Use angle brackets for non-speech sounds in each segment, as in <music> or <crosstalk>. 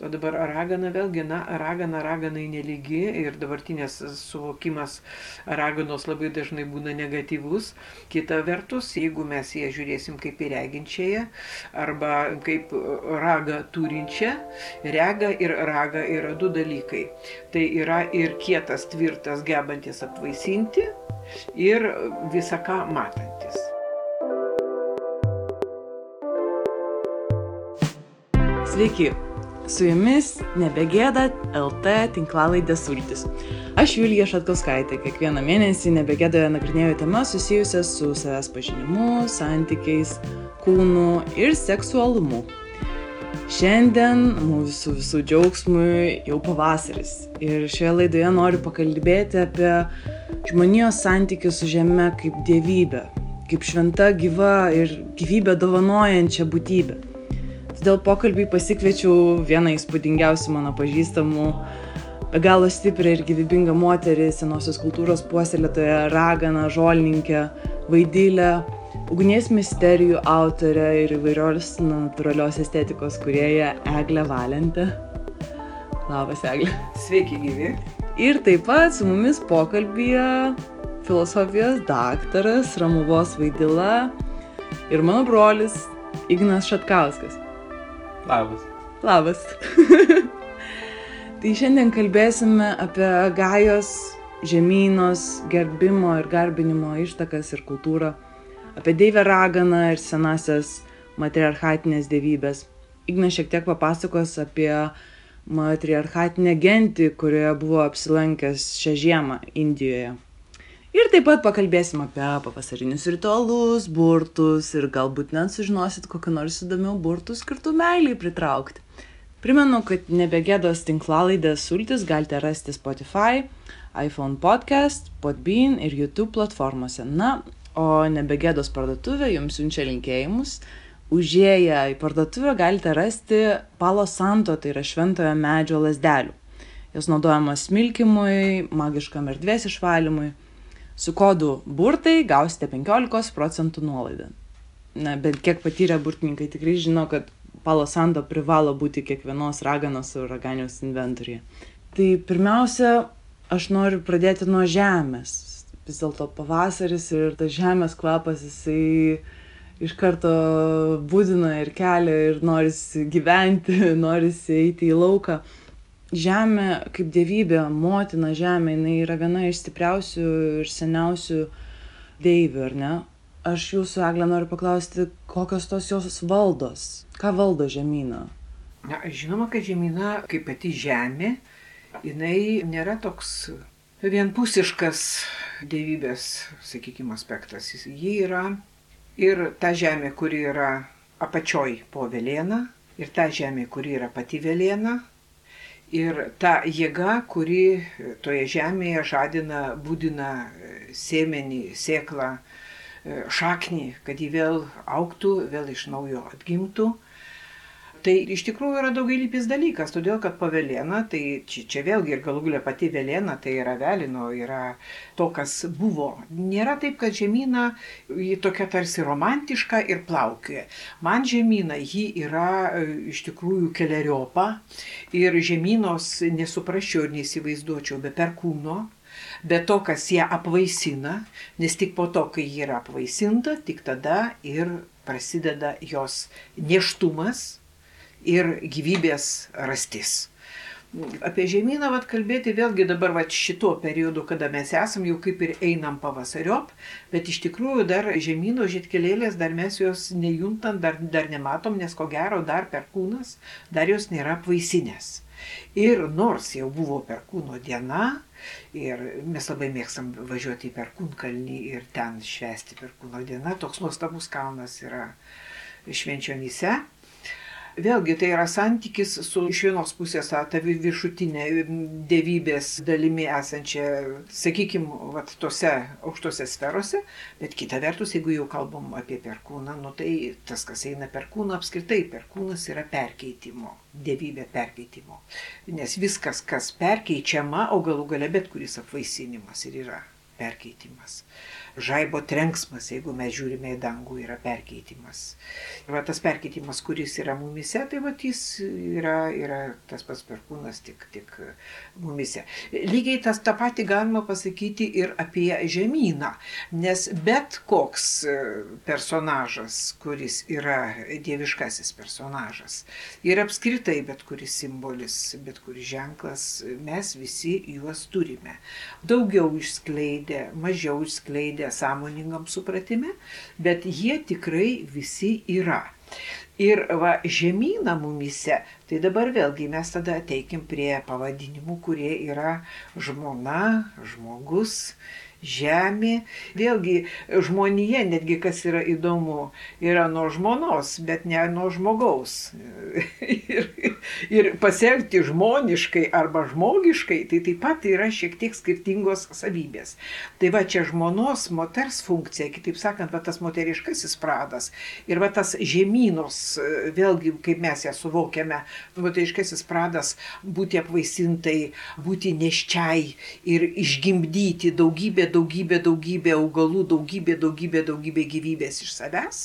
O dabar ragana vėlgi, na, ragana raganai nelygi ir dabartinės suvokimas raganos labai dažnai būna negatyvus. Kita vertus, jeigu mes ją žiūrėsim kaip įreginčiąją arba kaip ragą turinčią, rega ir raga yra du dalykai. Tai yra ir kietas, tvirtas, gebantis apvaisinti ir visą ką matantis. Sveiki, Su jumis nebegėda LT tinklalaidė sultis. Aš Julija Šatkauskaitė, kiekvieną mėnesį nebegėdoje nagrinėjau temas susijusias su savęs pažinimu, santykiais, kūnu ir seksualumu. Šiandien mūsų visų džiaugsmui jau pavasaris ir šioje laidoje noriu pakalbėti apie žmonijos santykius su Žeme kaip dievybę, kaip šventa gyva ir gyvybę dovanojančią būtybę. Todėl pokalbį pasikviečiau vieną įspūdingiausių mano pažįstamų, be galo stiprią ir gyvybingą moterį, senosios kultūros puoselėtoją, raganą, žolininkę, vaidylę, ugnies misterijų autorę ir įvairios natūralios estetikos kurieją Eglę Valentę. Labas, Eglė. Sveiki, gyvi. Ir taip pat su mumis pokalbėje filosofijos daktaras Ramuvos Vaidila ir mano brolis Ignas Šatkauskas. Labas. Labas. <laughs> tai šiandien kalbėsime apie gajos, žemynos, gerbimo ir garbinimo ištakas ir kultūrą, apie Deivę raganą ir senasias matriarchatinės dievybės. Ignas šiek tiek papasakos apie matriarchatinę gentį, kurioje buvo apsilankęs šią žiemą Indijoje. Ir taip pat pakalbėsim apie pavasarinius ritualus, burtus ir galbūt net sužinosit kokią nors įdomių burtų skirtų meiliai pritraukti. Primenu, kad nebegėdos tinklalaidės sultis galite rasti Spotify, iPhone podcast, Podbean ir YouTube platformose. Na, o nebegėdos parduotuvė jums siunčia linkėjimus. Užėję į parduotuvę galite rasti palo santo, tai yra šventojo medžio lasdelių. Jos naudojamos smilkimui, magiškam erdvės išvalymui Su kodu burtai gausite 15 procentų nuolaidą. Na, bent kiek patyrę burtininkai tikrai žino, kad palasando privalo būti kiekvienos raganos ir raganiaus inventorija. Tai pirmiausia, aš noriu pradėti nuo žemės. Vis dėlto pavasaris ir tas žemės kvapas, jisai iš karto būdina ir kelia ir norisi gyventi, <laughs> norisi eiti į lauką žemė kaip dievybė, motina žemė, jinai yra viena iš stipriausių ir seniausių deivių, ar ne? Aš jūsų, Eglė, noriu paklausti, kokios tos jos valdos? Ką valdo žemyną? Na, žinoma, kad žemyna, kaip pati žemė, jinai nėra toks vienpusiškas dievybės, sakykime, aspektas. Ji yra ir ta žemė, kuri yra apačioj po vėlieną, ir ta žemė, kuri yra pati vėlieną, ir ta jėga, kuri toje žemėje žadina, būdina e, sėmenį, sėklą, e, šaknį, kad jį vėl auktų, vėl iš naujo atgimtų. Tai iš tikrųjų yra daugialypis dalykas, todėl kad pavelėna, tai čia, čia vėlgi ir galų galia pati vėlėna, tai yra velino, yra to, kas buvo. Nėra taip, kad žemyna ji tokia tarsi romantiška ir plaukioja. Man žemyna ji yra e, iš tikrųjų keliariopa ir žemynos nesuprasčiau ir neįsivaizduočiau be perkūno, be to, kas ją apvaisina, nes tik po to, kai ji yra apvaisinta, tik tada ir prasideda jos neštumas ir gyvybės rastis. Apie žemyną vat, kalbėti vėlgi dabar vat, šituo periodu, kada mes esam, jau kaip ir einam pavasariop, bet iš tikrųjų dar žemyno žitkelėlės, dar mes jos nejuntam, dar, dar nematom, nes ko gero dar perkūnas, dar jos nėra apvaisinės. Ir nors jau buvo perkūno diena, ir mes labai mėgstam važiuoti į perkūnkalnį ir ten švesti perkūno dieną, toks nuostabus kalnas yra švenčionyse Vėlgi tai yra santykis su iš vienos pusės ta viršutinė dievybės dalimi esančia, sakykime, vat, tose aukštose sferose, bet kita vertus, jeigu jau kalbam apie perkūną, nu, tai tas, kas eina perkūną, apskritai perkūnas yra perkeitimo, dievybė perkeitimo. Nes viskas, kas perkeičiama, o galų gale bet kuris apvaisinimas ir yra perkeitimas žaibo trenksmas, jeigu mes žiūrime į dangų, yra perkeitimas. Ir va, tas perkeitimas, kuris yra mumise, tai va, jis yra, yra tas pats perkūnas tik, tik mumise. Lygiai tas tą patį galima pasakyti ir apie žemyną, nes bet koks e, personažas, kuris yra dieviškasis personažas ir apskritai bet kuris simbolis, bet kuris ženklas, mes visi juos turime. Daugiau išskleidę, mažiau išskleidę sąmoningam supratime, bet jie tikrai visi yra. Ir va, žemyną mumise, tai dabar vėlgi mes tada ateikim prie pavadinimų, kurie yra žmona, žmogus, žemė. Vėlgi žmonija, netgi kas yra įdomu, yra nuo žmonos, bet ne nuo žmogaus. <laughs> ir, ir pasielgti žmoniškai arba žmogiškai, tai taip pat yra šiek tiek skirtingos savybės. Tai va čia žmonos, moters funkcija, kitaip sakant, va tas moteriškasis pradas ir va tas žemynos, vėlgi kaip mes ją suvokiame, moteriškasis pradas būti apvaisintai, būti neščiai ir išgimdyti daugybę daugybė, daugybė augalų, daugybė, daugybė, daugybė gyvybės iš savęs.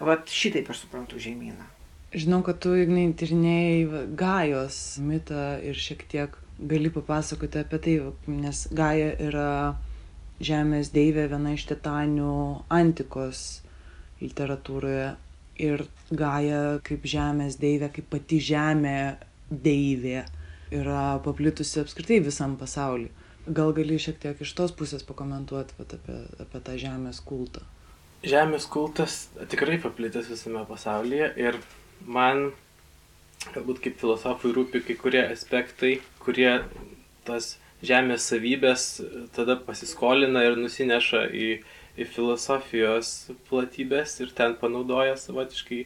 Vat šitaip aš suprantu žemyną. Žinau, kad tu, Ignai, tyrinėjai Gajos mitą ir šiek tiek gali papasakoti apie tai, nes Gaja yra žemės deivė, viena iš titanių antikos literatūroje. Ir Gaja kaip žemės deivė, kaip pati žemė deivė yra paplitusi apskritai visam pasauliu. Gal gali šiek tiek iš tos pusės pakomentuoti vat, apie, apie tą žemės kultą? Žemės kultas tikrai paplitęs visame pasaulyje ir man galbūt kaip filosofui rūpi kai kurie aspektai, kurie tas žemės savybės tada pasiskolina ir nusineša į, į filosofijos platybės ir ten panaudoja savotiškai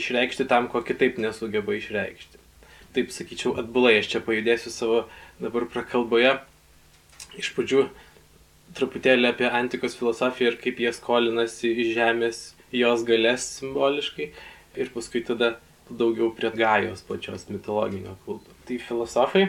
išreikšti tam, ko kitaip nesugeba išreikšti. Taip sakyčiau, atbulai aš čia pajudėsiu savo dabar prakalboje iš pradžių truputėlį apie antikos filosofiją ir kaip jie skolinasi iš žemės jos galės simboliškai ir paskui tada daugiau prie gajos pačios mitologinio kulto. Tai filosofai,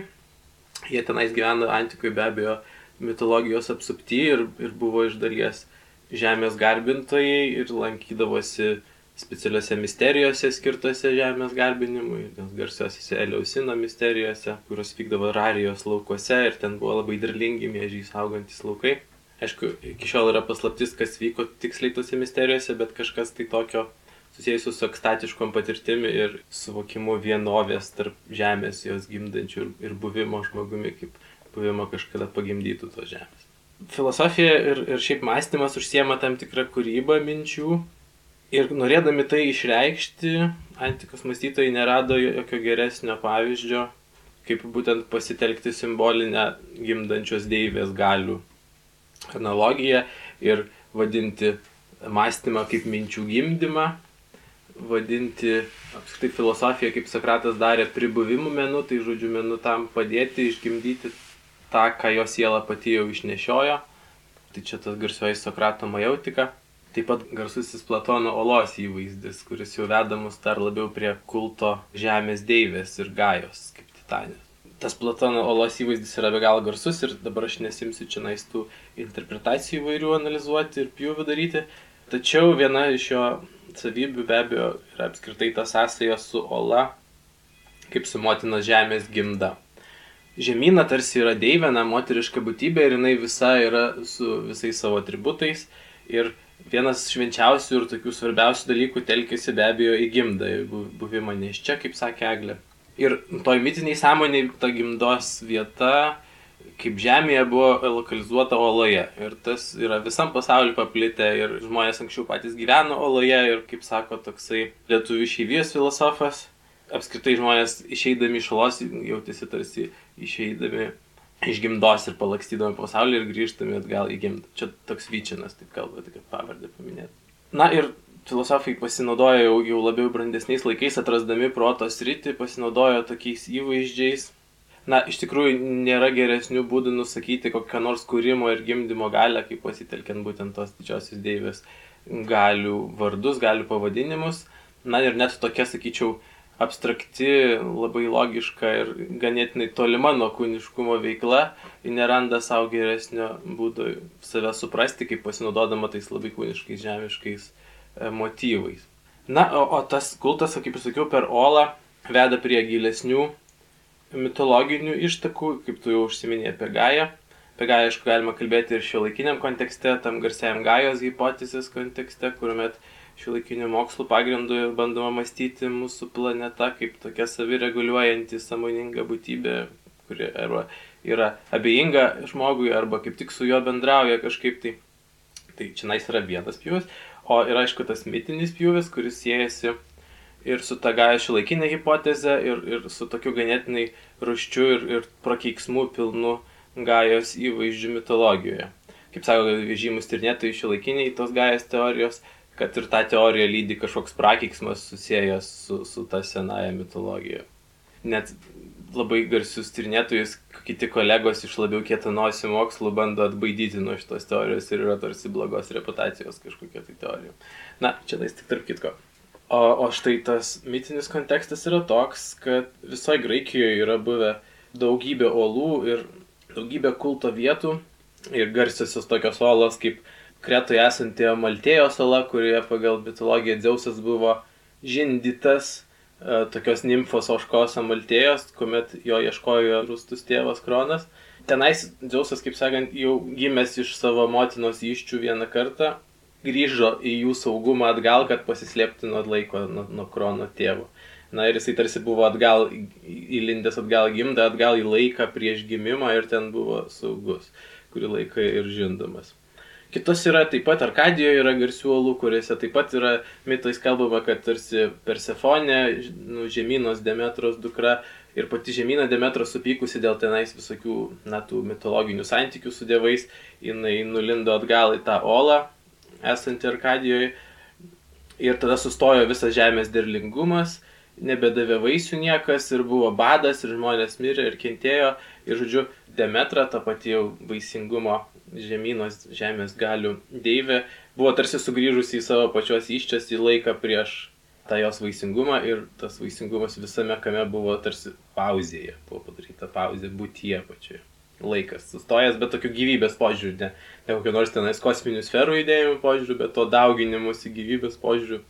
jie tenais gyvena antikoje be abejo mitologijos apsupti ir, ir buvo iš dalies žemės garbintojai ir lankydavosi specialiuose misterijose skirtose žemės garbinimui, garsiosiuose Eliausino misterijose, kurios vykdavo Rarijos laukuose ir ten buvo labai derlingi mėžiai saugantis laukai. Aišku, iki šiol yra paslaptis, kas vyko tiksliai tose misterijose, bet kažkas tai tokio susijęs su ekstatiškom patirtimi ir suvokimu vienovės tarp žemės, jos gimdančių ir buvimo žmogumi, kaip buvimo kažkada pagimdytų tos žemės. Filosofija ir, ir šiaip mąstymas užsiema tam tikrą kūrybą minčių, Ir norėdami tai išreikšti, antikos mąstytojai nerado jokio geresnio pavyzdžio, kaip būtent pasitelkti simbolinę gimdančios deivės galių analogiją ir vadinti mąstymą kaip minčių gimdymą, vadinti apskritai filosofiją, kaip Sokratas darė, pribuvimų menu, tai žodžiu menu tam padėti išgimdyti tą, ką jo siela pati jau išnešiojo. Tai čia tas garsioji Sokrato majautika. Taip pat garsusis Platono olos įvaizdis, kuris jau veda mus dar labiau prie kulto žemės deivės ir gajos kaip titanės. Tas Platono olos įvaizdis yra be galo garsus ir dabar aš nesimsiu čia naistų interpretacijų įvairių analizuoti ir pjūvių daryti. Tačiau viena iš jo savybių be abejo yra apskritai ta sąsaja su ola, kaip su motinos žemės gimda. Žemyna tarsi yra deivena, moteriška būtybė ir jinai visa yra su visais savo atributais. Ir vienas švenčiausių ir tokių svarbiausių dalykų telkėsi be abejo į gimdą, buvimą neščia, kaip sakė Eglė. Ir toj mitiniai sąmoniai ta gimdos vieta, kaip žemėje, buvo lokalizuota oloje. Ir tas yra visam pasauliu paplitę ir žmonės anksčiau patys gyveno oloje ir, kaip sako toksai lietuvių išeivijos filosofas, apskritai žmonės išeidami iš olos jautėsi tarsi išeidami iš gimdos ir palakstydami pasaulį ir grįžtami atgal į gimdą. Čia toks vyčinas, taip kalba, tik pavardę paminėti. Na ir filosofai pasinaudojo jau, jau labiau brandesniais laikais, atrasdami proto sritį, pasinaudojo tokiais įvaizdžiais. Na, iš tikrųjų nėra geresnių būdų nusakyti kokią nors kūrimo ir gimdymo galę, kaip pasitelkiant būtent tos didžiosios deivės galių vardus, galių pavadinimus. Na ir net tokia, sakyčiau, abstrakti, labai logiška ir ganėtinai tolima nuo kūniškumo veikla, ji neranda savo geresnio būdo save suprasti, kaip pasinaudodama tais labai kūniškais, žemiškais e, motyvais. Na, o, o tas kultas, kaip jau sakiau, per Olą veda prie gilesnių mitologinių ištakų, kaip tu jau užsiminėjai apie Gają. Apie Gają, aišku, galima kalbėti ir šio laikiniam kontekste, tam garsiajam Gajos hipotezės kontekste, kuomet šio laikinių mokslų pagrindų bandoma mąstyti mūsų planeta kaip tokia savireguliuojanti, samoninga būtybė, kuri arba yra abejinga žmogui, arba kaip tik su juo bendrauja kažkaip tai. Tai čia nais yra vienas pjūvis, o yra aišku tas mitinis pjūvis, kuris siejasi ir su ta gaja šiuolaikinė hipotezė, ir, ir su tokiu ganėtinai ruščiu ir, ir prakeiksmų pilnu gajos įvaizdžių mitologijoje. Kaip sako žymus tyrinėtojai šiuolaikiniai tos gajos teorijos, kad ir tą teoriją lydi kažkoks prakeiksmas susijęs su, su ta senaja mitologija. Net labai garsius tyrinėtojus, kiti kolegos iš labiau kietanosių mokslų bando atbaidyti nuo šitos teorijos ir yra tarsi blogos reputacijos kažkokia tai teorija. Na, čia tais tik tarp kitko. O, o štai tas mitinis kontekstas yra toks, kad visoje Graikijoje yra buvę daugybė olų ir daugybė kulto vietų ir garsiosios tokios olos kaip Kretoje esanti Maltėjo sala, kurioje pagal mitologiją Dzeusas buvo žindytas e, tokios nimfos oškos Amaltėjos, kuomet jo ieškojo rūstus tėvas Kronas. Tenais Dzeusas, kaip sakant, jau gimęs iš savo motinos iščių vieną kartą grįžo į jų saugumą atgal, kad pasislėpti nuo laiko, nuo, nuo krono tėvo. Na ir jisai tarsi buvo atgal, įlindęs atgal gimdą, atgal į laiką prieš gimimą ir ten buvo saugus, kurį laiką ir žindamas. Kitos yra taip pat Arkadijoje yra garsių olų, kuriuose taip pat yra mitais kalbama, kad tarsi Persefonė, nu, žemynos Demetros dukra ir pati žemyna Demetros supykusi dėl tenais visokių, na, tų mitologinių santykių su dievais, jinai nulindo atgal į tą olą esanti Arkadijoje. Ir tada sustojo visas žemės derlingumas, nebedavė vaisių niekas ir buvo badas ir žmonės mirė ir kentėjo. Ir žodžiu, Demetra, ta pati jau vaisingumo žemynos žemės galių deivė, buvo tarsi sugrįžusi į savo pačios iščias į laiką prieš tą jos vaisingumą ir tas vaisingumas visame kame buvo tarsi pauzėje, buvo padaryta pauzė būtyje pačioje laikas sustojęs, bet tokiu gyvybės požiūriu, ne, ne kokiu nors tenais kosminių sferų judėjimų požiūriu, bet to dauginimusi gyvybės požiūriu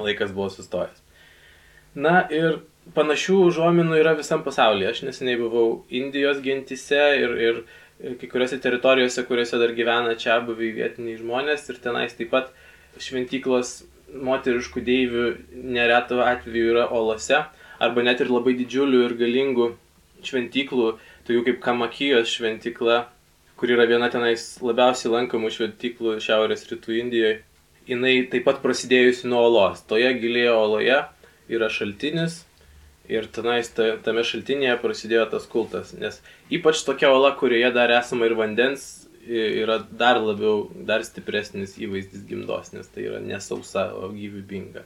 laikas buvo sustojęs. Na ir panašių užuominų yra visam pasaulyje. Aš neseniai buvau Indijos gentise ir, ir, ir kai kuriuose teritorijose, kuriuose dar gyvena čia buviai vietiniai žmonės ir tenais taip pat šventyklos moteriškų deivių neretų atveju yra olose arba net ir labai didžiulių ir galingų šventyklų tokių kaip Kamakijos šventykla, kur yra viena tenais labiausiai lankomų šventyklų Šiaurės rytų Indijoje. Jis taip pat prasidėjusi nuo olos. Toje gilėje oloje yra šaltinis ir tenais ta, tame šaltinėje prasidėjo tas kultas. Nes ypač tokia ola, kurioje dar esama ir vandens, yra dar labiau, dar stipresnis įvaizdis gimdos, nes tai yra nesausa, o gyvybinga.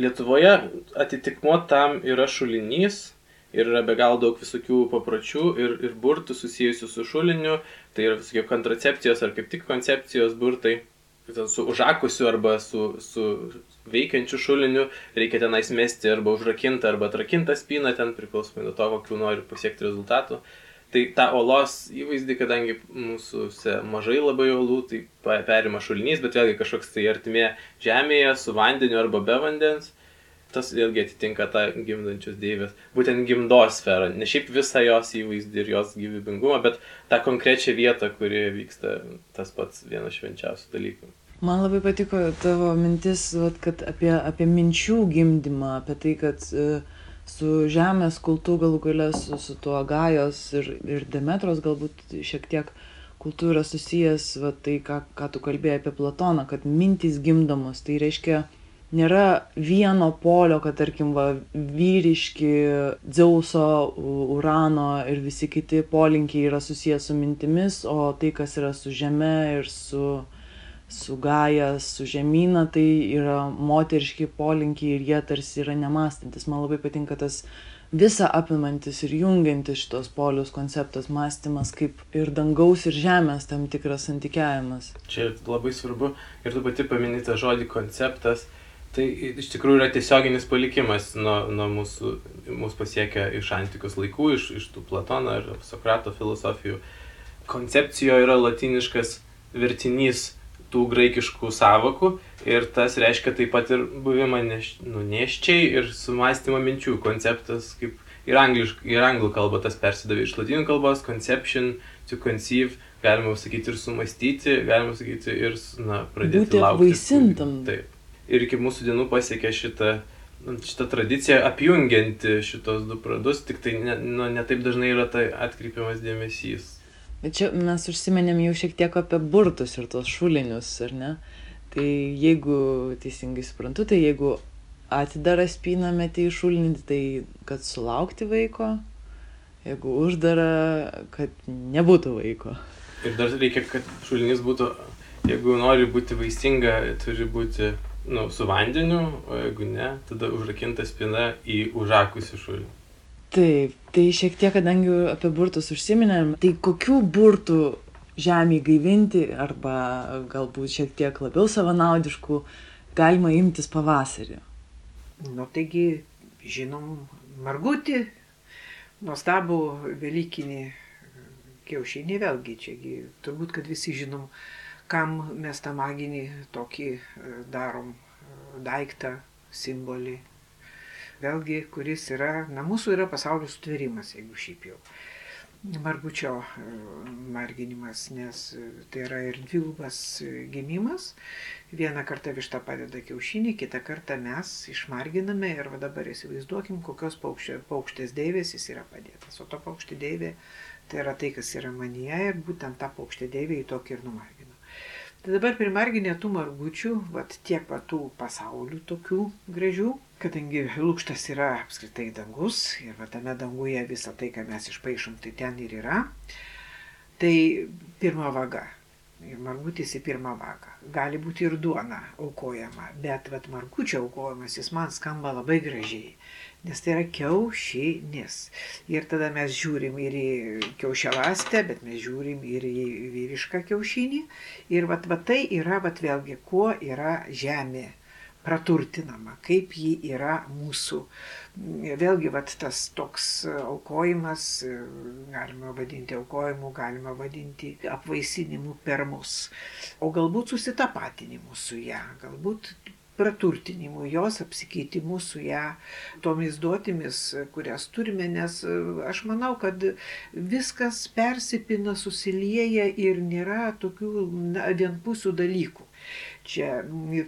Lietuvoje atitikmo tam yra šulinys, ir yra be galo daug visokių papročių ir, ir burtų susijusių su šuliniu, tai yra visokie kontracepcijos ar kaip tik koncepcijos burtai, su užakusiu arba su, su veikiančiu šuliniu, reikia tenais mesti arba užrakintą arba atrakintą spyną, ten priklausomai nuo to, kokiu nori pasiekti rezultatų. Tai tą olos įvaizdį, kadangi mūsų mažai labai olų, tai perima šulinys, bet vėlgi kažkoks tai artimė žemėje su vandeniu arba be vandens tas vėlgi atitinka tą gimdančios deivės, būtent gimdos sferą, ne šiaip visą jos įvaizdį ir jos gyvybingumą, bet tą konkrečią vietą, kurioje vyksta tas pats vienas švenčiausių dalykų. Man labai patiko tavo mintis, vat, kad apie, apie minčių gimdymą, apie tai, kad uh, su žemės kultu galų galę su, su tuo gajos ir, ir Demetros galbūt šiek tiek kultūra yra susijęs, va, tai ką, ką tu kalbėjai apie Platoną, kad mintys gimdomos, tai reiškia nėra vieno polio, kad tarkim va, vyriški Dzeuso, Urano ir visi kiti polinkiai yra susijęs su mintimis, o tai, kas yra su Žeme ir su, su Gaja, su Žemyna, tai yra moteriški polinkiai ir jie tarsi yra nemastantis. Man labai patinka tas visa apimantis ir jungiantis šitos polius konceptas, mąstymas kaip ir dangaus ir žemės tam tikras santykiavimas. Čia labai svarbu ir tu pati paminėta žodį konceptas Tai iš tikrųjų yra tiesioginis palikimas nuo, nuo mūsų, mūsų pasiekia iš antikos laikų, iš, iš tų Platono ir Sokrato filosofijų. Koncepcijoje yra latiniškas vertinys tų graikiškų savokų ir tas reiškia taip pat ir buvimą neš, nuneščiai ir sumastymą minčių konceptas, kaip ir, anglišk, ir anglų kalba tas persidavė iš latinių kalbos, conception, to conceive, galima sakyti ir sumastyti, galima sakyti ir na, pradėti Būti laukti. apvaisintam. Taip. Ir iki mūsų dienų pasiekė šitą, nu, šitą tradiciją apjungianti šitos du pradus, tik tai ne, nu, ne taip dažnai yra tai atkreipiamas dėmesys. Bet čia mes užsiminėm jau šiek tiek apie burtus ir tos šulinius, ar ne? Tai jeigu teisingai suprantu, tai jeigu atidarą spyną meti į šulinį, tai kad sulaukti vaiko, jeigu uždara, kad nebūtų vaiko. Ir dar reikia, kad šulinys būtų, jeigu nori būti vaisinga, turi būti nu, su vandeniu, o jeigu ne, tada užrakinta spina į užakusi šulinį. Taip, tai šiek tiek, kadangi apie burtus užsiminėm, tai kokių burtų žemį gaivinti arba galbūt šiek tiek labiau savanaudiškų galima imtis pavasarį? Nu, taigi, žinom, margutį, nuostabų Velykinį kiaušinį, vėlgi čiagi turbūt, kad visi žinom, kam mes tą maginį tokį e, darom e, daiktą, simbolį. Vėlgi, kuris yra, na mūsų yra pasaulio sutverimas, jeigu šiaip jau. Margučio e, marginimas, nes tai yra ir dvigubas gimimas. Vieną kartą višta padeda kiaušinį, kitą kartą mes išmarginame ir va dabar įsivaizduokim, kokios paukštė, paukštės deivės jis yra padėtas. O to paukštė deivė tai yra tai, kas yra manyje ir būtent tą paukštė deivė į tokį ir numargino. Tai dabar primarginė tų margučių, vat tiek va tų pasaulių tokių gražių, kadangi lūkštas yra apskritai dangus ir va tame danguje visą tai, ką mes išpaišom, tai ten ir yra. Tai pirma vaga. Ir margutis į pirmą vagą. Gali būti ir duona aukojama, bet vat margučio aukojimas jis man skamba labai gražiai nes tai yra kiaušinis. Ir tada mes žiūrim ir į kiaušialastę, bet mes žiūrim ir į vyrišką kiaušinį. Ir vat, vat tai yra, vat vėlgi, kuo yra žemė praturtinama, kaip ji yra mūsų. Vėlgi, vat, tas toks aukojimas, galima vadinti aukojimu, galima vadinti apvaisinimu per mus, o galbūt susitapatinimu su ją, galbūt praturtinimu, jos apsikeitimu su ją, tomis duotimis, kurias turime, nes e, aš manau, kad viskas persipina, susilieja ir nėra tokių vienpusių dalykų. Čia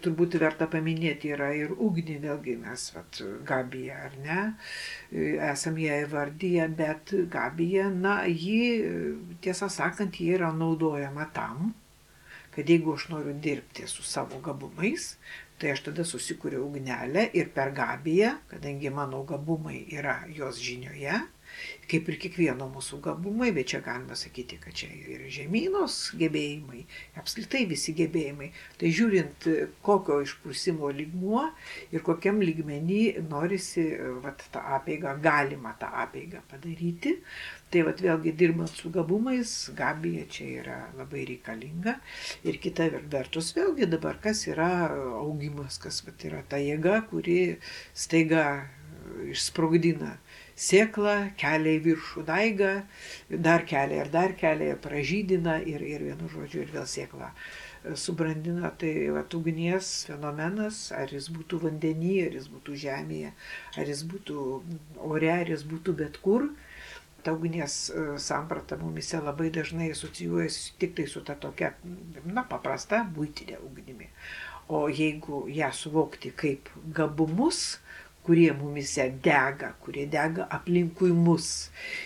turbūt verta paminėti yra ir ugnį, vėlgi mes, vat, Gabija ar ne, esam ją įvardyję, bet Gabija, na, ji, tiesą sakant, ji yra naudojama tam, kad jeigu aš noriu dirbti su savo gabumais, Tai aš tada susikūriau ugnelę ir per gabiją, kadangi mano gabumai yra jos žinioje, kaip ir kiekvieno mūsų gabumai, bet čia galima sakyti, kad čia ir žemynos gebėjimai, apskritai visi gebėjimai. Tai žiūrint, kokio išprusimo lygmuo ir kokiam lygmenį norisi vat, tą apėgą, galima tą apėgą padaryti, Tai vat vėlgi dirbant su gabumais, gabija čia yra labai reikalinga. Ir kita vertus vėlgi dabar kas yra augimas, kas vat yra ta jėga, kuri staiga išsprogdina sėklą, kelia į viršų daigą, dar kelia ir dar kelia, pražydina ir, ir vienu žodžiu ir vėl sėklą subrandina, tai vat, ugnies fenomenas, ar jis būtų vandenyje, ar jis būtų žemėje, ar jis būtų ore, ar jis būtų bet kur, ta ugnies e, samprata mumise labai dažnai asocijuojasi tik tai su ta tokia, na, paprasta būtinė ugnimi. O jeigu ją suvokti kaip gabumus, kurie mumise dega, kurie dega aplinkui mus.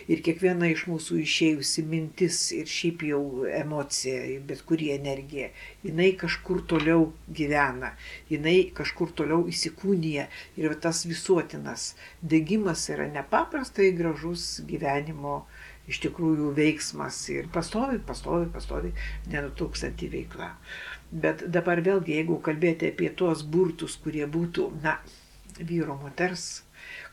Ir kiekviena iš mūsų išėjusi mintis ir šiaip jau emocija, bet kuri energija, jinai kažkur toliau gyvena, jinai kažkur toliau įsikūnyja. Ir tas visuotinas degimas yra nepaprastai gražus gyvenimo iš tikrųjų veiksmas ir pastovi, pastovi, pastovi, nenutūkstanti veikla. Bet dabar vėlgi, jeigu kalbėti apie tuos burtus, kurie būtų, na, vyro moters,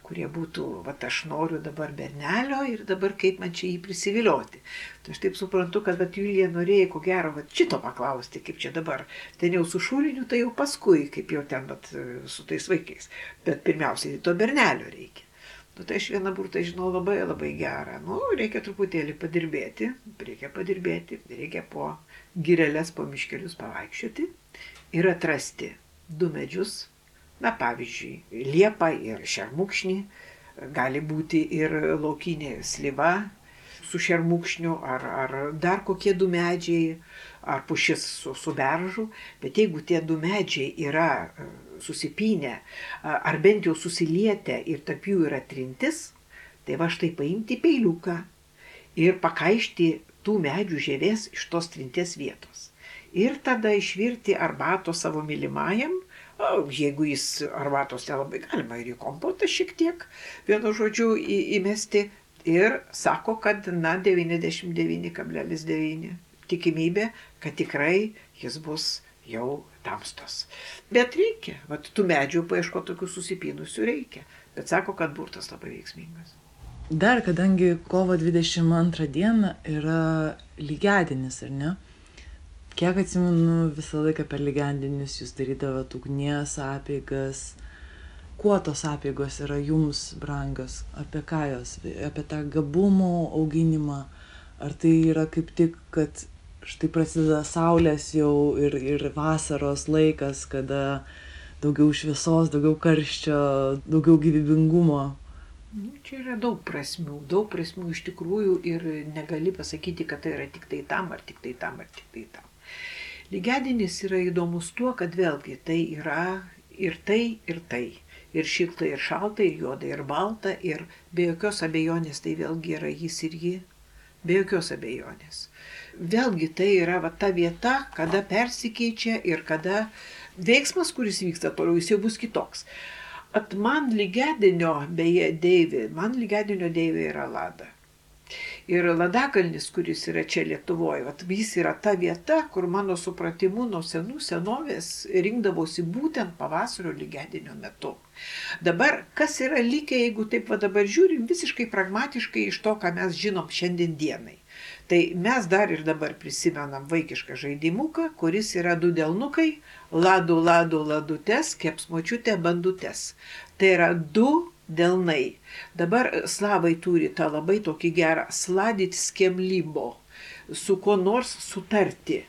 kurie būtų, va, aš noriu dabar bernelio ir dabar kaip man čia jį prisivilioti. Tai aš taip suprantu, kad va, Julija norėjo, ko gero, va, šito paklausti, kaip čia dabar. Ten jau su šūriniu, tai jau paskui, kaip jau ten, va, su tais vaikais. Bet pirmiausiai to bernelio reikia. Nu, tai aš vieną burtą žinau labai labai gerą. Nu, reikia truputėlį padirbėti, reikia padirbėti, reikia po girelės, po miškelius pavaikščioti ir atrasti du medžius, na pavyzdžiui, liepą ir šermukšnį, gali būti ir laukinė slyva su šermukšniu, ar, ar dar kokie du medžiai, ar pušis su, su beržu, bet jeigu tie du medžiai yra e, susipinę, ar bent jau susilietę ir tarp jų yra trintis, tai va štai paimti peiliuką ir pakaišti tų medžių žievės iš tos trinties vietos. Ir tada išvirti arbato savo mylimajam, o, jeigu jis arbatos nelabai galima ir į kompotą šiek tiek, vienu žodžiu, į, įmesti. Ir sako, kad na 99,9 tikimybė, kad tikrai jis bus jau tamstos. Bet reikia, vat tų medžių paieško tokių susipinusių reikia. Bet sako, kad burtas labai veiksmingas. Dar, kadangi kovo 22 diena yra lygiadienis, ar ne? Kiek atsimenu, visą laiką per lygiadienius jūs darydavot ugnies apėgas. Kuo tos apėgos yra jums brangios? Apie ką jos? Apie tą gabumo auginimą? Ar tai yra kaip tik, kad štai prasideda saulės jau ir, ir vasaros laikas, kada daugiau šviesos, daugiau karščio, daugiau gyvybingumo? Nu, čia yra daug prasmių, daug prasmių iš tikrųjų ir negali pasakyti, kad tai yra tik tai tam, ar tik tai tam, ar tik tai tam. Lygedinis yra įdomus tuo, kad vėlgi tai yra ir tai, ir tai. Ir šilta, ir šalta, ir juoda, ir balta, ir be jokios abejonės tai vėlgi yra jis ir ji. Be jokios abejonės. Vėlgi tai yra va, ta vieta, kada persikeičia ir kada veiksmas, kuris vyksta toliau, jis jau bus kitoks. At man lygedinio, beje, deivė, man lygedinio deivė yra Lada. Ir Ladakalnis, kuris yra čia Lietuvoje, vat, jis yra ta vieta, kur mano supratimu nuo senų senovės rinkdavosi būtent pavasario lygedinio metu. Dabar, kas yra likę, jeigu taip va dabar žiūrim, visiškai pragmatiškai iš to, ką mes žinom šiandien dienai. Tai mes dar ir dabar prisimenam vaikišką žaidimuką, kuris yra du delnukai, ladų, ladų, ladutes, kepsmočiutė, bandutes. Tai yra du delnai. Dabar slavai turi tą labai tokį gerą sladit skemlybo, su kuo nors sutarti.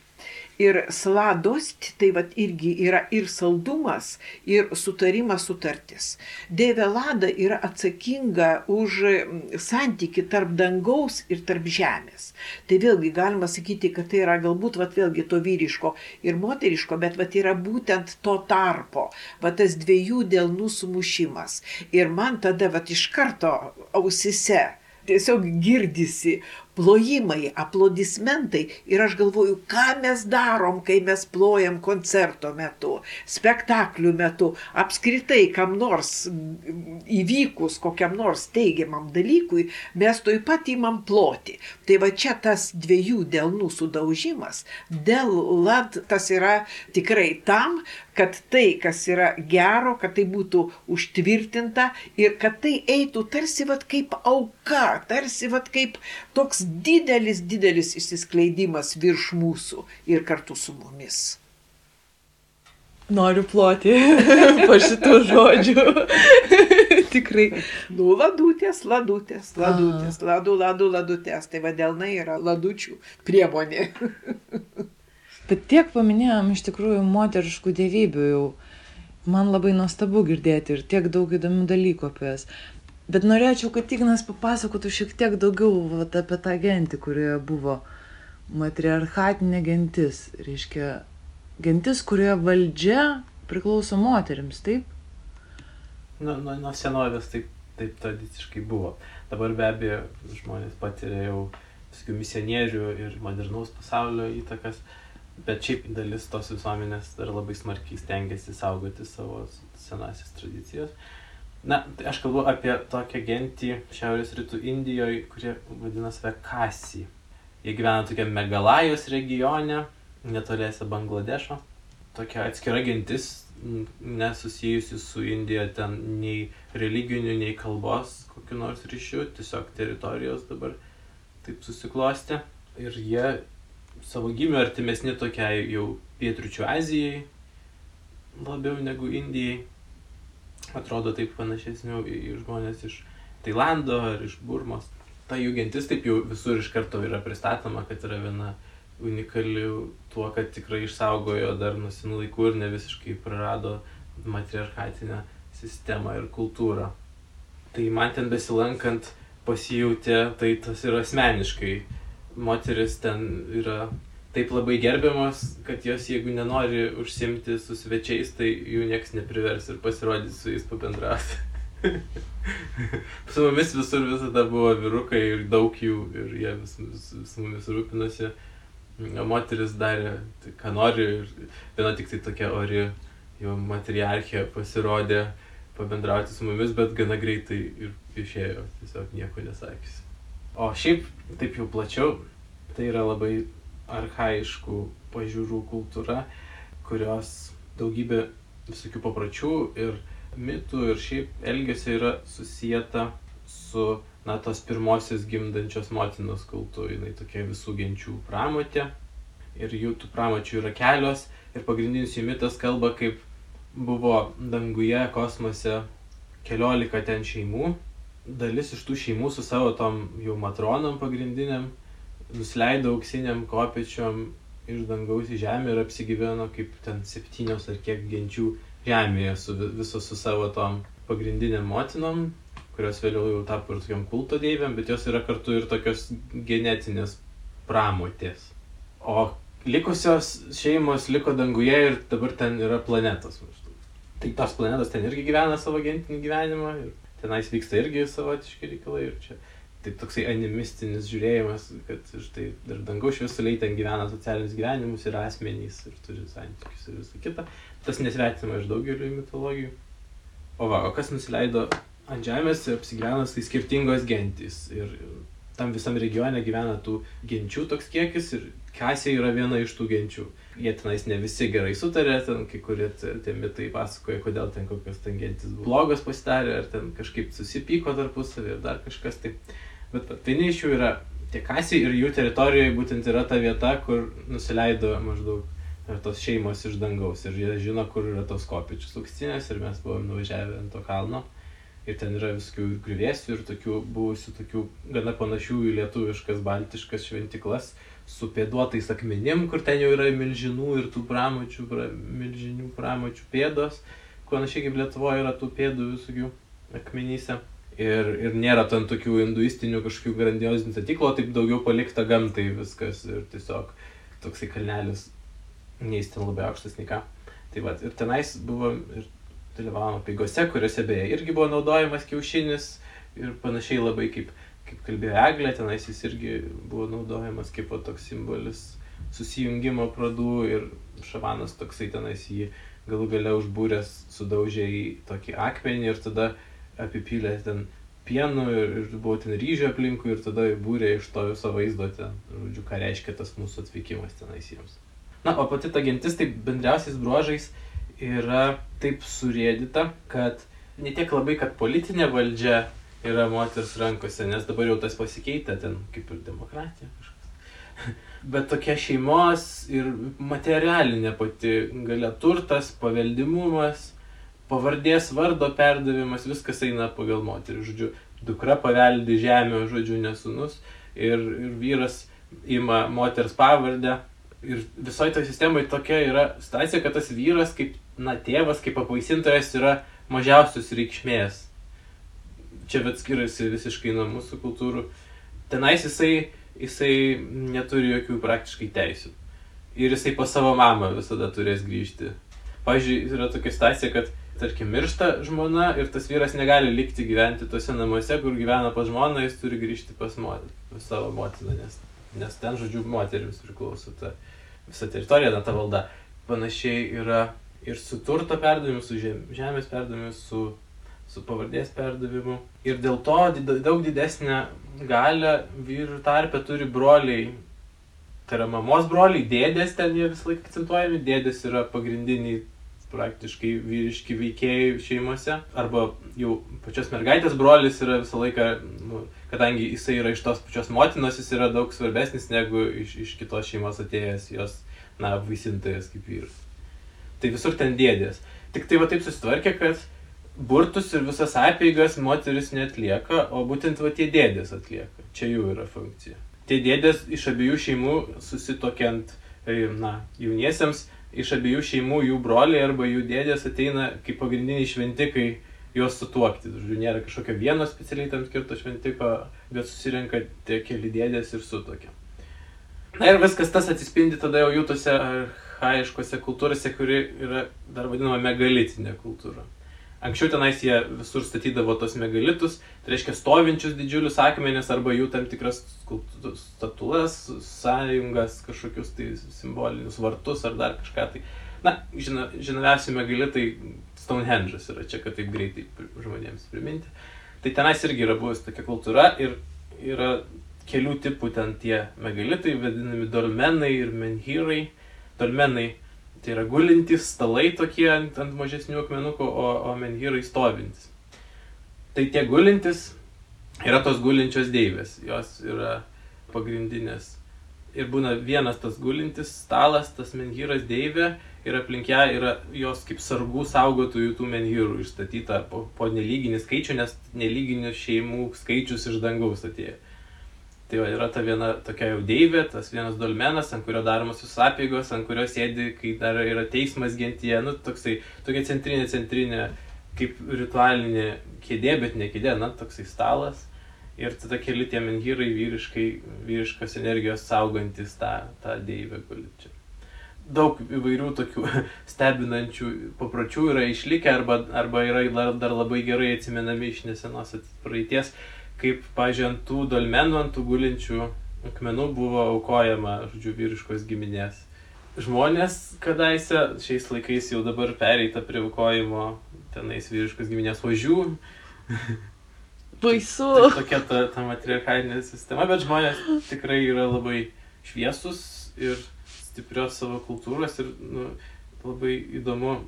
Ir sladost, tai vad irgi yra ir saldumas, ir sutarimas sutartis. Dėvė lada yra atsakinga už santyki tarp dangaus ir tarp žemės. Tai vėlgi galima sakyti, kad tai yra galbūt vat, vėlgi to vyriško ir moteriško, bet vat, yra būtent to tarpo, vat, tas dviejų dėlnų sumušimas. Ir man tada vat, iš karto ausise tiesiog girdisi plojimai, aplodismentai ir aš galvoju, ką mes darom, kai mes plojam koncerto metu, spektaklių metu, apskritai kam nors įvykus kokiam nors teigiamam dalykui, mes toj pat įmam ploti. Tai va čia tas dviejų delnų sudaužimas, dėl lad tas yra tikrai tam, kad tai, kas yra gero, kad tai būtų užtvirtinta ir kad tai eitų tarsi vat kaip auka, tarsi vat kaip toks didelis, didelis išsiskleidimas virš mūsų ir kartu su mumis. Noriu ploti <laughs> po šitų žodžių. <laughs> Tikrai. Nu, ladutės, ladutės, ladutės, ladų, ladų, ladutės. Tai vadėlnai yra ladučių priemonė. <laughs> Bet tiek paminėjom iš tikrųjų moteriškų dievybių jau. Man labai nuostabu girdėti ir tiek daug įdomių dalykų apie jas. Bet norėčiau, kad Ignas papasakotų šiek tiek daugiau vat, apie tą gentį, kurioje buvo matriarchatinė gentis. Reiškia, gentis, kurioje valdžia priklauso moteriams, taip? Nuo nu, nu senovės taip, taip tradiciškai buvo. Dabar be abejo žmonės patiria jau visokių misionierių ir modernaus pasaulio įtakas, bet šiaip dalis tos visuomenės dar labai smarkiai stengiasi saugoti savo senasis tradicijas. Na, tai aš kalbu apie tokią gentį Šiaurės rytų Indijoje, kurie vadina save Kasi. Jie gyvena tokia Megalajos regione, netoliese Bangladešo. Tokia atskira gentis, nesusijusi su Indija ten nei religiniu, nei kalbos kokiu nors ryšiu, tiesiog teritorijos dabar taip susiklosti. Ir jie savo gimio artimesni tokiai jau pietryčių Azijai labiau negu Indijai. Atrodo taip panašesnių į žmonės iš Tailando ar iš Burmos. Ta jų gentis taip jau visur iš karto yra pristatoma, kad yra viena unikali tuo, kad tikrai išsaugojo dar nuo senų laikų ir ne visiškai prarado matriarchatinę sistemą ir kultūrą. Tai man ten besilankant pasijūtė, tai tas yra asmeniškai. Moteris ten yra taip labai gerbiamos, kad jos jeigu nenori užsimti su svečiais, tai jų nieks neprivers ir pasirodys su jais pabendrauti. <laughs> su mumis visur visada buvo vyrukai ir daug jų ir jie vis, vis, vis mumis rūpinosi. Moteris darė, tai, ką nori viena tik tai tokia ori jo matriarchė pasirodė pabendrauti su mumis, bet gana greitai ir išėjo, tiesiog nieko nesakys. O šiaip, taip jau plačiau, tai yra labai arhaiškų pažiūrų kultūra, kurios daugybė visokių papročių ir mitų ir šiaip elgesio yra susijęta su, na, tos pirmosios gimdančios motinos kultu. Jis tokia visų genčių pramotė. Ir jų tų pramočių yra kelios. Ir pagrindinis jų mitas kalba, kaip buvo danguje, kosmose keliolika ten šeimų. Dalis iš tų šeimų su savo tom jau matronom pagrindiniam nusileido auksiniam kopečiom iš dangaus į žemę ir apsigyveno kaip ten septynios ar kiek genčių žemėje su visos su savo tom pagrindinėm motinom, kurios vėliau jau tapo ir tokiam kulto deivėm, bet jos yra kartu ir tokios genetinės pramotės. O likusios šeimos liko danguje ir dabar ten yra planetos. Tai tos planetos ten irgi gyvena savo gentinį gyvenimą ir tenais vyksta irgi savotiški reikalai ir čia tai toksai animistinis žiūrėjimas, kad štai dar dangaus šviesuliai ten gyvena socialinius gyvenimus ir asmenys ir turi santykius ir visą kitą. Tas nesvetima iš daugelio mitologijų. O va, o kas nusileido ant žemės ir apsigyvenos tai skirtingos gentys. Ir tam visam regione gyvena tų genčių toks kiekis ir kasė yra viena iš tų genčių. Jie tenais ne visi gerai sutarė, ten kai kurie tie mitai pasakoja, kodėl ten kokios ten gentis blogos pasidarė, ar ten kažkaip susipyko tarpusavį, ar dar kažkas taip. Bet vieni iš jų yra tie kasiai ir jų teritorijoje būtent yra ta vieta, kur nusileido maždaug tos šeimos iš dangaus ir jie žino, kur yra tos kopičius auksinės ir mes buvom nuvažiavę ant to kalno. Ir ten yra visokių grįvėsių ir tokių buvusių, tokių gana panašių į lietuviškas, baltiškas šventiklas su pėduotais akmenim, kur ten jau yra milžinų ir tų pramočių, pra, milžinių pramočių pėdos. Panašiai kaip Lietuvoje yra tų pėdų visokių akmenyse ir, ir nėra ten tokių hinduistinių kažkokių grandiozinių statyklų, taip daugiau palikta gamtai viskas ir tiesiog toksai kalnelis, nei jis ten labai aukštas, nei ką. Tai va, ir tenais buvo ir dalyvavome paigose, kuriuose beje irgi buvo naudojamas kiaušinis ir panašiai labai kaip, kaip kalbėjo Eglė, tenais jis irgi buvo naudojamas kaip toks simbolis susijungimo pradų ir šamanas toksai tenais jį galų gale užbūręs sudaužė į tokį akmenį ir tada apipylė ten pienu ir, ir buvo ten ryžių aplinkui ir tada būrė iš to viso vaizdo ten, žodžiu, ką reiškia tas mūsų atvykimas tenais jiems. Na, o pati ta gentis taip bendriausiais bruožais yra taip surėdyta, kad ne tiek labai, kad politinė valdžia yra moters rankose, nes dabar jau tas pasikeitė ten kaip ir demokratija kažkas. <laughs> Bet tokia šeimos ir materialinė pati galia turtas, paveldimumas, pavardės vardo perdavimas, viskas eina pagal moterį. Žodžiu, dukra paveldi žemę, žodžiu, nesunus ir, ir vyras ima moters pavardę. Ir visoje toje sistemoje tokia yra situacija, kad tas vyras, kaip na, tėvas, kaip apvaisintojas, yra mažiausios reikšmės. Čia bet skiriasi visiškai nuo mūsų kultūrų. Tenais jisai, jisai neturi jokių praktiškai teisių. Ir jisai po savo mamą visada turės grįžti. Pavyzdžiui, yra tokia situacija, kad tarkim, miršta žmona ir tas vyras negali likti gyventi tuose namuose, kur gyvena pas žmoną, jis turi grįžti pas, pas savo motiną, nes, nes ten, žodžiu, moteriams priklauso ta visa teritorija, na, ta valda. Panašiai yra ir su turto perdavimu, su žemės perdavimu, su, su pavardės perdavimu. Ir dėl to daug didesnę galę vyrų tarpę turi broliai. Tai yra mamos broliai, dėdės ten jie vis laik akcentuojami, dėdės yra pagrindiniai praktiškai vyriški veikėjai šeimose. Arba jau pačios mergaitės brolis yra visą laiką, nu, kadangi jisai yra iš tos pačios motinos, jis yra daug svarbesnis negu iš, iš kitos šeimos atėjęs jos, na, vaisintojas kaip vyras. Tai visur ten dėdės. Tik tai va taip susitvarkė, kad burtus ir visas apeigas moteris netlieka, o būtent va tie dėdės atlieka. Čia jų yra funkcija. Tie dėdės iš abiejų šeimų susitokiant, e, na, jauniesiems, iš abiejų šeimų jų broliai arba jų dėdės ateina kaip pagrindiniai šventikai juos sutuokti. Žodžiu, nėra kažkokio vieno specialiai tam skirto šventiko, bet susirenka tie keli dėdės ir sutokia. Na ir viskas tas atsispindi tada jau jų tose arhaiškose kultūrose, kuri yra dar vadinama megalitinė kultūra. Anksčiau tenais jie visur statydavo tos megalitus, tai reiškia stovinčius didžiulius akmenis arba jų tam tikras statulas, sąjungas, kažkokius tai simbolinius vartus ar dar kažką. Tai, na, žino, žinomiausi megalitai Stonehenge'as yra čia, kad taip greitai žmonėms priminti. Tai tenais irgi yra buvus tokia kultūra ir yra kelių tipų ten tie megalitai, vadinami dolmenai ir menhyrai. Dolmenai Tai yra gulintys stalai tokie ant, ant mažesnių akmenukų, o, o menhyrai stovintis. Tai tie gulintys yra tos gulinčios deivės, jos yra pagrindinės. Ir būna vienas tas gulintis stalas, tas menhyras deivė ir aplink ją yra jos kaip sargų saugotojų tų menhyrų išstatyta po, po nelyginį skaičių, nes nelyginių šeimų skaičius iš dangaus atėjo. Tai va, yra ta viena tokia jau deivė, tas vienas dolmenas, ant kurio daromos visos apėgos, ant kurio sėdi, kai dar yra teismas gentyje, nu, toksai, tokia centrinė, centrinė, kaip ritualinė kėdė, bet ne kėdė, na, toksai stalas. Ir tada keli tie menhyrai vyriškai, vyriškos energijos saugantis tą, tą deivę guličią. Daug įvairių tokių <laughs> stebinančių papročių yra išlikę arba, arba yra dar, dar labai gerai atsimenami iš nesenos praeities kaip, pažiūrėjau, ant tų dolmenų, ant tų gulinčių akmenų buvo aukojama, žodžiu, vyriškos giminės. Žmonės kadaise, šiais laikais jau dabar pereita prie aukojimo tenais vyriškos giminės ožių. <laughs> Baisu. tai tokia ta, ta matriarchalinė sistema, bet žmonės tikrai yra labai šviesus ir stiprios savo kultūros ir nu, labai įdomu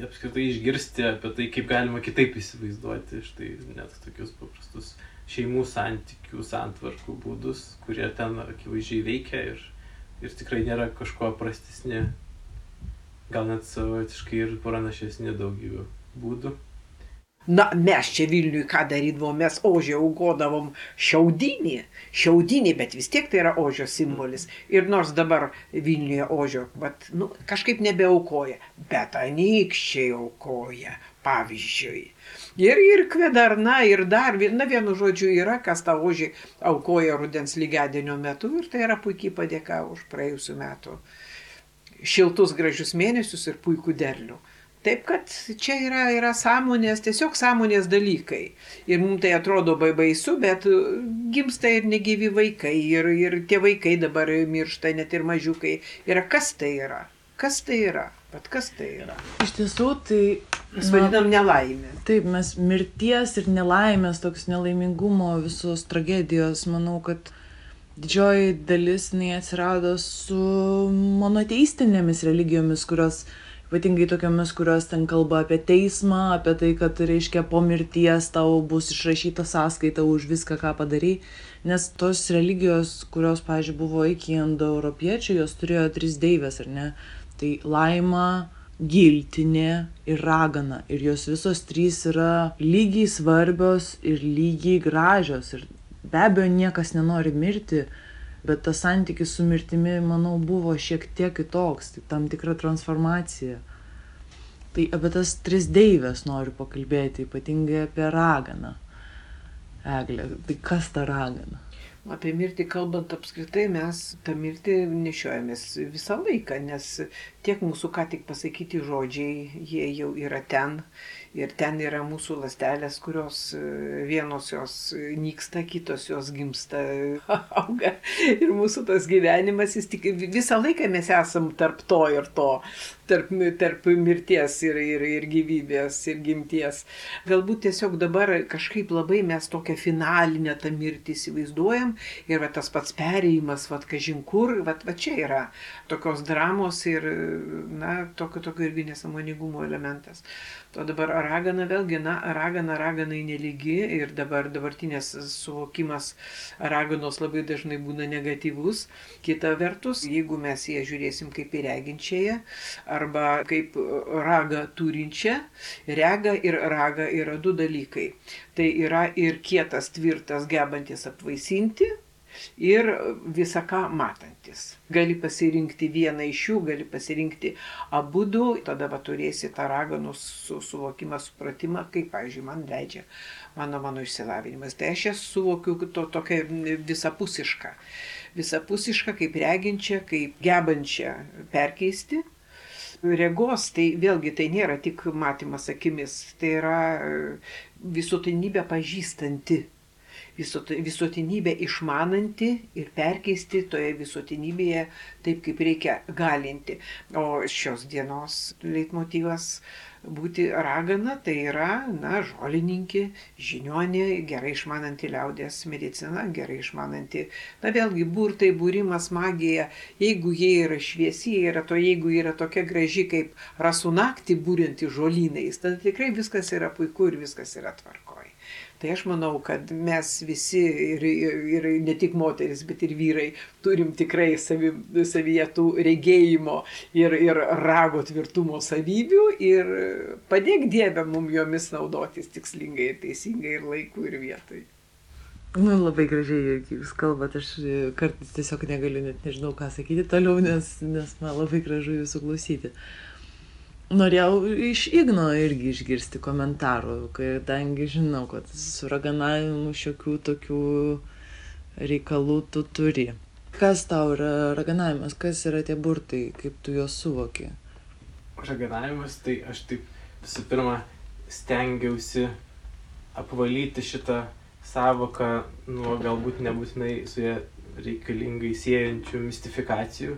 apskritai išgirsti apie tai, kaip galima kitaip įsivaizduoti štai net tokius paprastus šeimų santykių, santvarkų būdus, kurie ten akivaizdžiai veikia ir, ir tikrai nėra kažko prastesni, gal net savotiškai ir pranašesni daugybė būdų. Na, mes čia Vilniui ką darydavom, mes ožį augodavom šiaudinį, šiaudinį, bet vis tiek tai yra ožio simbolis. Ir nors dabar Vilniuje ožio, bet, nu, kažkaip nebeaukoja, bet anykščiai aukoja, pavyzdžiui. Ir, ir kvedarna, ir dar, na vienu žodžiu, yra, kas tą ožį aukoja rudens lygiadienio metu ir tai yra puikiai padėka už praėjusių metų šiltus gražius mėnesius ir puikų derlių. Taip kad čia yra, yra sąmonės, tiesiog sąmonės dalykai. Ir mums tai atrodo baisu, bet gimsta ir negyvi vaikai, ir, ir tie vaikai dabar miršta, net ir mažiukai. Ir kas tai yra? Kas tai yra? Bet kas tai yra? Iš tiesų, tai... Mes vadinam nelaimę. Taip, mes mirties ir nelaimės, toks nelaimingumo, visos tragedijos, manau, kad didžioji dalis jinai atsirado su monoteistinėmis religijomis, kurios ypatingai tokiamis, kurios ten kalba apie teismą, apie tai, kad reiškia po mirties tau bus išrašyta sąskaita už viską, ką padarai. Nes tos religijos, kurios, pažiūrėjau, buvo iki indoeuropiečių, jos turėjo tris deivės, ar ne? tai laima, giltinė ir ragana. Ir jos visos trys yra lygiai svarbios ir lygiai gražios. Ir be abejo, niekas nenori mirti, bet tas santykis su mirtimi, manau, buvo šiek tiek kitoks, tai tam tikra transformacija. Tai apie tas tris deivės noriu pakalbėti, ypatingai apie raganą. Eglė, tai kas ta ragana? Apie mirtį kalbant apskritai mes tą mirtį nešiojamės visą laiką, nes tiek mūsų ką tik pasakyti žodžiai, jie jau yra ten. Ir ten yra mūsų lastelės, kurios e, vienos jos nyksta, kitos jos gimsta, <laughs> auga. Ir mūsų tas gyvenimas, jis tik visą laiką mes esam tarp to ir to, tarp, tarp mirties ir, ir, ir gyvybės ir gimties. Galbūt tiesiog dabar kažkaip labai mes tokią finalinę tą mirtį įsivaizduojam. Ir va, tas pats perėjimas, va, kažin kur, va, va čia yra tokios dramos ir na, tokio, tokio irgi nesamoningumo elementas. O dabar ragana vėlgi, na, ragana raganai nelygi ir dabar dabartinės suvokimas raganos labai dažnai būna negatyvus. Kita vertus, jeigu mes ją žiūrėsim kaip įreginčiąją arba kaip ragą turinčią, rega ir raga yra du dalykai. Tai yra ir kietas, tvirtas, gebantis apvaisinti ir visą ką matantis. Gali pasirinkti vieną iš jų, gali pasirinkti abu du, tada va turėsi tą raganos su, suvokimą, supratimą, kaip, pavyzdžiui, man leidžia mano, mano išsilavinimas. Tai aš ją suvokiu to tokia visapusiška. Visapusiška, kaip reginčia, kaip gebančia perkeisti regos, tai vėlgi tai nėra tik matymas akimis, tai yra visuotinybę pažįstanti visuotinybę išmananti ir perkeisti toje visuotinybėje taip, kaip reikia galinti. O šios dienos leitmotyvas būti ragana tai yra, na, žolininkė, žinionė, gerai išmananti liaudės mediciną, gerai išmananti, na, vėlgi, burtai, būrimas, magija, jeigu jie yra šviesi, jie yra to, jeigu yra tokia graži kaip rasų naktį būrinti žolynais, tada tikrai viskas yra puiku ir viskas yra tvarkoje. Tai aš manau, kad mes visi ir, ir, ir ne tik moteris, bet ir vyrai turim tikrai savi, savyje tų regėjimo ir, ir rago tvirtumo savybių ir padėk Dievę mum jomis naudotis tikslingai ir teisingai ir laiku ir vietai. Nu, labai gražiai jūs kalbate, aš kartais tiesiog negaliu net nežinau, ką sakyti toliau, nes, nes man labai gražu jūsų klausyti. Uh, norėjau iš Igno irgi išgirsti komentarų, kadangi žinau, kad su raganavimu šiokių tokių reikalų tu turi. Kas tau yra raganavimas, kas yra tie burtai, kaip tu juos suvoki? Raganavimas, tai aš taip visų pirma stengiausi apvalyti šitą savoką nuo galbūt nebūtinai su ją reikalingai siejančių mistifikacijų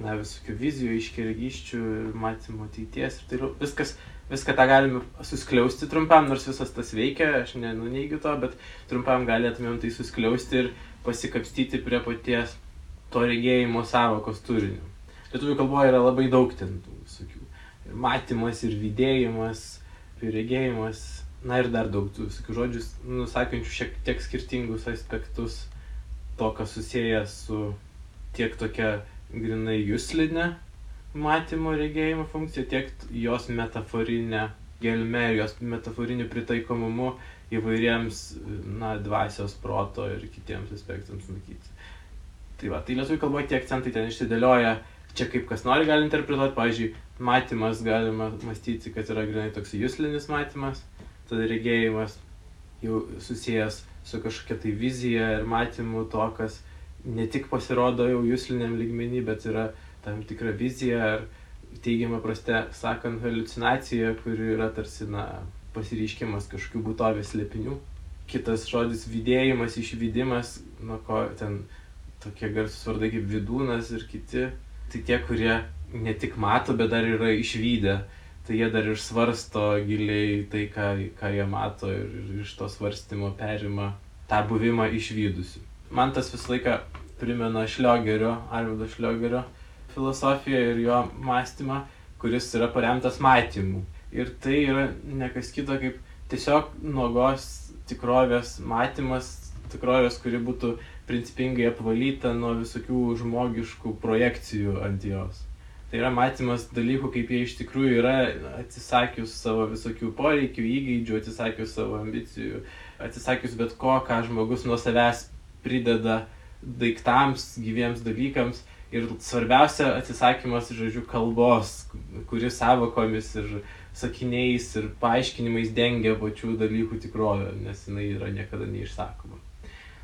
na, visokių vizijų, iškirgyščių ir matymo ateities ir tai viskas, viską tą galime suskliausti trumpam, nors visas tas veikia, aš nenuneigiu to, bet trumpam galėtumėm tai suskliausti ir pasikapstyti prie paties to regėjimo savokos turinių. Lietuvių kalboje yra labai daug ten visokių. Ir matymas, ir vidėjimas, ir regėjimas, na ir dar daug tų visokių žodžių, nusakančių šiek tiek skirtingus aspektus to, kas susijęs su tiek tokia grinai juslinę matymo regėjimo funkciją, tiek jos metaforinę gelmę ir jos metaforiniu pritaikomumu įvairiems, na, dvasios proto ir kitiems aspektams matyti. Tai va, tai lietuvių kalboje tie akcentai ten išsidėlioja, čia kaip kas nori gali interpretuoti, pavyzdžiui, matymas galima mąstyti, kad yra grinai toks juslinis matymas, tada regėjimas jau susijęs su kažkokia tai vizija ir matymu to, kas ne tik pasirodo jau jūsliniam lygmenį, bet yra tam tikra vizija ar teigiama praste sakant halucinacija, kuri yra tarsi na, pasireiškimas kažkokių būtovės slėpinių. Kitas žodis vidėjimas, išvydimas, nuo ko ten tokie garsus vardai kaip vidūnas ir kiti, tai tie, kurie ne tik mato, bet dar yra išvydę, tai jie dar ir svarsto giliai tai, ką, ką jie mato ir, ir iš to svarstymo perima tą buvimą išvydusiu man tas visą laiką primena Šliogerio, Arvido Šliogerio filosofiją ir jo mąstymą, kuris yra paremtas matymu. Ir tai yra nekas kito kaip tiesiog nuogos tikrovės matymas, tikrovės, kuri būtų principingai apvalyta nuo visokių žmogiškų projekcijų ant jos. Tai yra matymas dalykų, kaip jie iš tikrųjų yra, atsisakius savo visokių poreikių, įgeidžių, atsisakius savo ambicijų, atsisakius bet ko, ką žmogus nuo savęs prideda daiktams, gyviems dalykams. Ir svarbiausia atsisakymas, žodžiu, kalbos, kuris savokomis ir sakiniais ir paaiškinimais dengia pačių dalykų tikrovę, nes jinai yra niekada neišsakoma.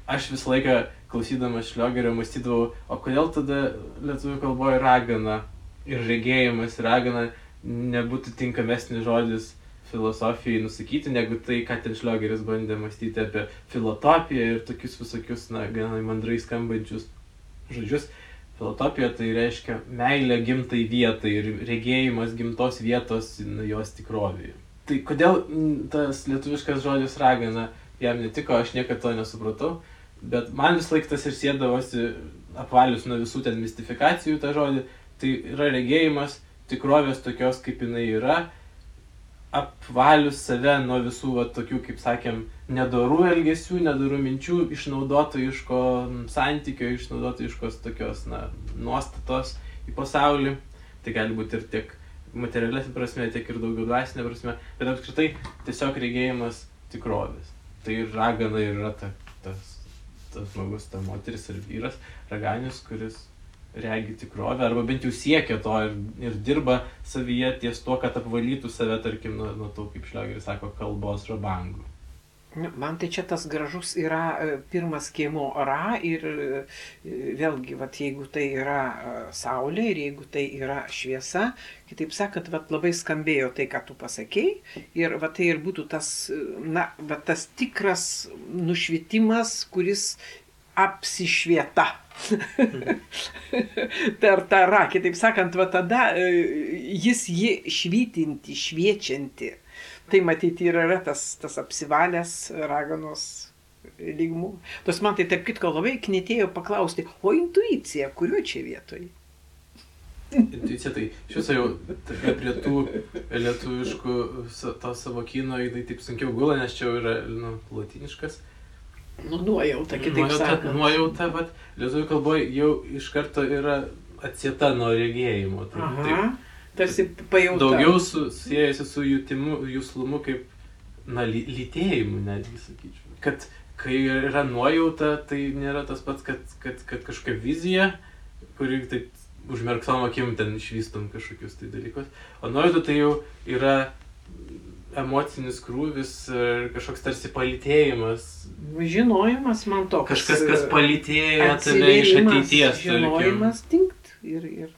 Aš visą laiką klausydamas šliogerio mąstydavau, o kodėl tada lietuvių kalboje ragana ir regėjimas ragana nebūtų tinkamesnis žodis filosofijai nusakyti, negu tai, ką ten šliogeris bandė mąstyti apie filotopiją ir tokius visokius, na, gana mandrai skambančius žodžius. Filotopija tai reiškia meilė gimtai vietai ir regėjimas gimtos vietos jos tikrovėje. Tai kodėl tas lietuviškas žodis ragana jam netiko, aš niekada to nesupratau, bet man vis laik tas ir sėdavosi apvalius nuo visų ten mistifikacijų tą žodį, tai yra regėjimas tikrovės tokios, kaip jinai yra, apvalius save nuo visų va, tokių, kaip sakėm, nedorų elgesių, nedorų minčių, išnaudotojiško santykio, išnaudotojiškos tokios na, nuostatos į pasaulį. Tai gali būti ir tiek materialesnė prasme, tiek ir daugiau dvasinė prasme, bet apskritai tiesiog regėjimas tikrovės. Tai ragana yra ta, tas, tas žmogus, ta moteris ir vyras, raganius, kuris regi tikrovę, arba bent jau siekia to ir, ir dirba savyje ties tuo, kad apvalytų save, tarkim, nuo, nuo to, kaip šliageris sako, kalbos rabangų. Nu, man tai čia tas gražus yra e, pirmas kiemo ra ir e, vėlgi, vat, jeigu tai yra e, saulė ir jeigu tai yra šviesa, kitaip sakant, vat, labai skambėjo tai, ką tu pasakėjai ir vat, tai ir būtų tas, na, vat, tas tikras nušvitimas, kuris apsišvieta. <laughs> per tą ra, kitaip sakant, va tada jis jį švytinti, šviečianti Tai matyti ir yra tas, tas apsivalęs raganos lygmų. Tos man tai tarp kitko labai knėtėjo paklausti, o intuicija, kuriuo čia vietoj? Intuicija tai iš viso jau prie tų lietuviškų to savo kino, tai taip sunkiau gula, nes čia jau yra nu, latiniškas. Nu, nuojauta, kitaip nuojauta, sakant. Nuojauta, bet lietuvių kalboje jau iš karto yra atsieta nuo regėjimo. Tai, taip, tarsi pajauta. Daugiau su, siejasi su jutimu, jūslumu kaip, na, ly, lytėjimu netgi, sakyčiau. Kad kai yra nuojauta, tai nėra tas pats, kad, kad, kad kažkokia vizija, kuri taip užmerksom akim ten išvystom kažkokius tai dalykus. O nuojauta tai jau yra emocinis krūvis ir kažkoks tarsi palytėjimas. Žinojimas man to. Kažkas, kas palytėja tave iš ateities. Žinojimas tinkt ir, ir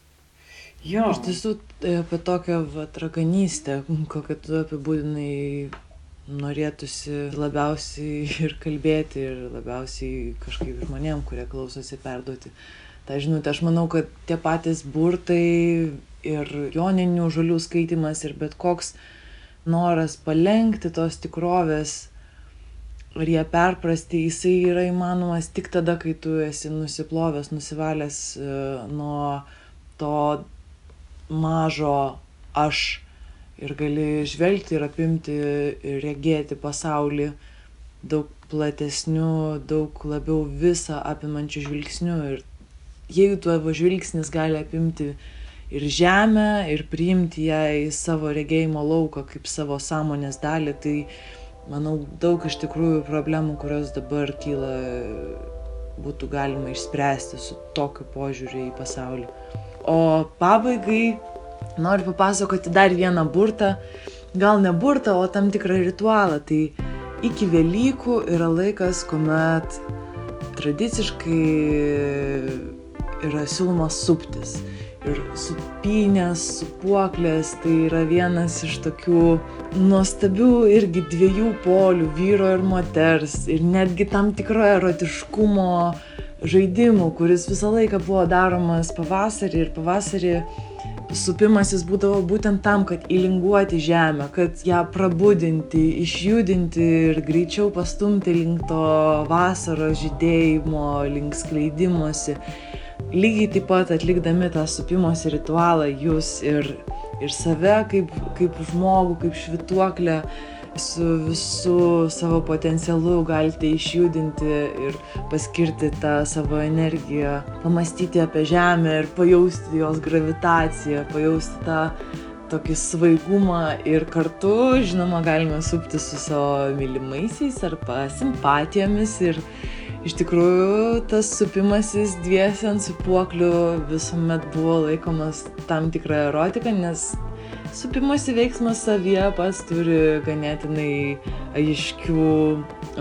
Jo. Iš tiesų, tai apie tokią vatraganystę, kokią tu apibūdinai, norėtųsi labiausiai ir kalbėti, ir labiausiai kažkaip žmonėm, kurie klausosi, perduoti tą žinutę. Aš manau, kad tie patys burtai ir joninių žalių skaitimas ir bet koks noras palengti tos tikrovės ar ją perprasti, jisai yra įmanomas tik tada, kai tu esi nusiplovęs, nusivalęs uh, nuo to mažo aš ir gali žvelgti ir apimti ir regėti pasaulį daug platesniu, daug labiau visą apimančiu žvilgsniu. Ir jeigu tavo žvilgsnis gali apimti ir žemę, ir priimti ją į savo regėjimo lauką kaip savo sąmonės dalį, tai manau daug iš tikrųjų problemų, kurios dabar kyla, būtų galima išspręsti su tokiu požiūriu į pasaulį. O pabaigai noriu papasakoti dar vieną burtą, gal ne burtą, o tam tikrą ritualą. Tai iki Velykų yra laikas, kuomet tradiciškai yra siūlomas suptis. Ir supinės, supuoklės, tai yra vienas iš tokių nuostabių irgi dviejų polių, vyro ir moters. Ir netgi tam tikro erotiškumo žaidimų, kuris visą laiką buvo daromas pavasarį ir pavasarį supimasis būdavo būtent tam, kad įlinguoti žemę, kad ją prabudinti, išjudinti ir greičiau pastumti link to vasaros žydėjimo, link skleidimosi. Lygiai taip pat atlikdami tą supimosi ritualą jūs ir, ir save kaip, kaip žmogų, kaip švituoklę, su visu savo potencialu galite išjudinti ir paskirti tą savo energiją, pamastyti apie Žemę ir pajausti jos gravitaciją, pajausti tą tokį svaigumą ir kartu, žinoma, galime supti su savo mylimaisiais arba simpatijomis ir iš tikrųjų tas supimasis dviesi ant supuoklių visuomet buvo laikomas tam tikra erotika, nes supimosi veiksmas savyje pats turi ganėtinai aiškių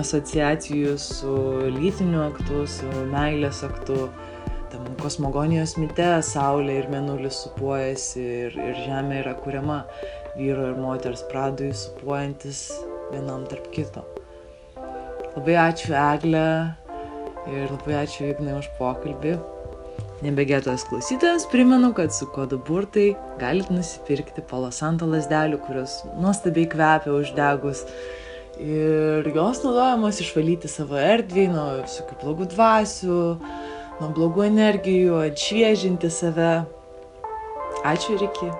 asociacijų su lytiniu aktu, su meilės aktu. Tam kosmogonijos mite Saulė ir Mėnulis supuojasi ir, ir Žemė yra kuriama vyro ir moters pradui supuojantis vienam tarp kito. Labai ačiū Eglė ir labai ačiū Ignai už pokalbį. Nebegėtos klausytojams primenu, kad su kodu burtai galite nusipirkti palosanto lasdelių, kurios nuostabiai kvepia uždegus. Ir jos naudojamos išvalyti savo erdvį nuo visokių blogų dvasių, nuo blogų energijų, atšviežinti save. Ačiū ir iki.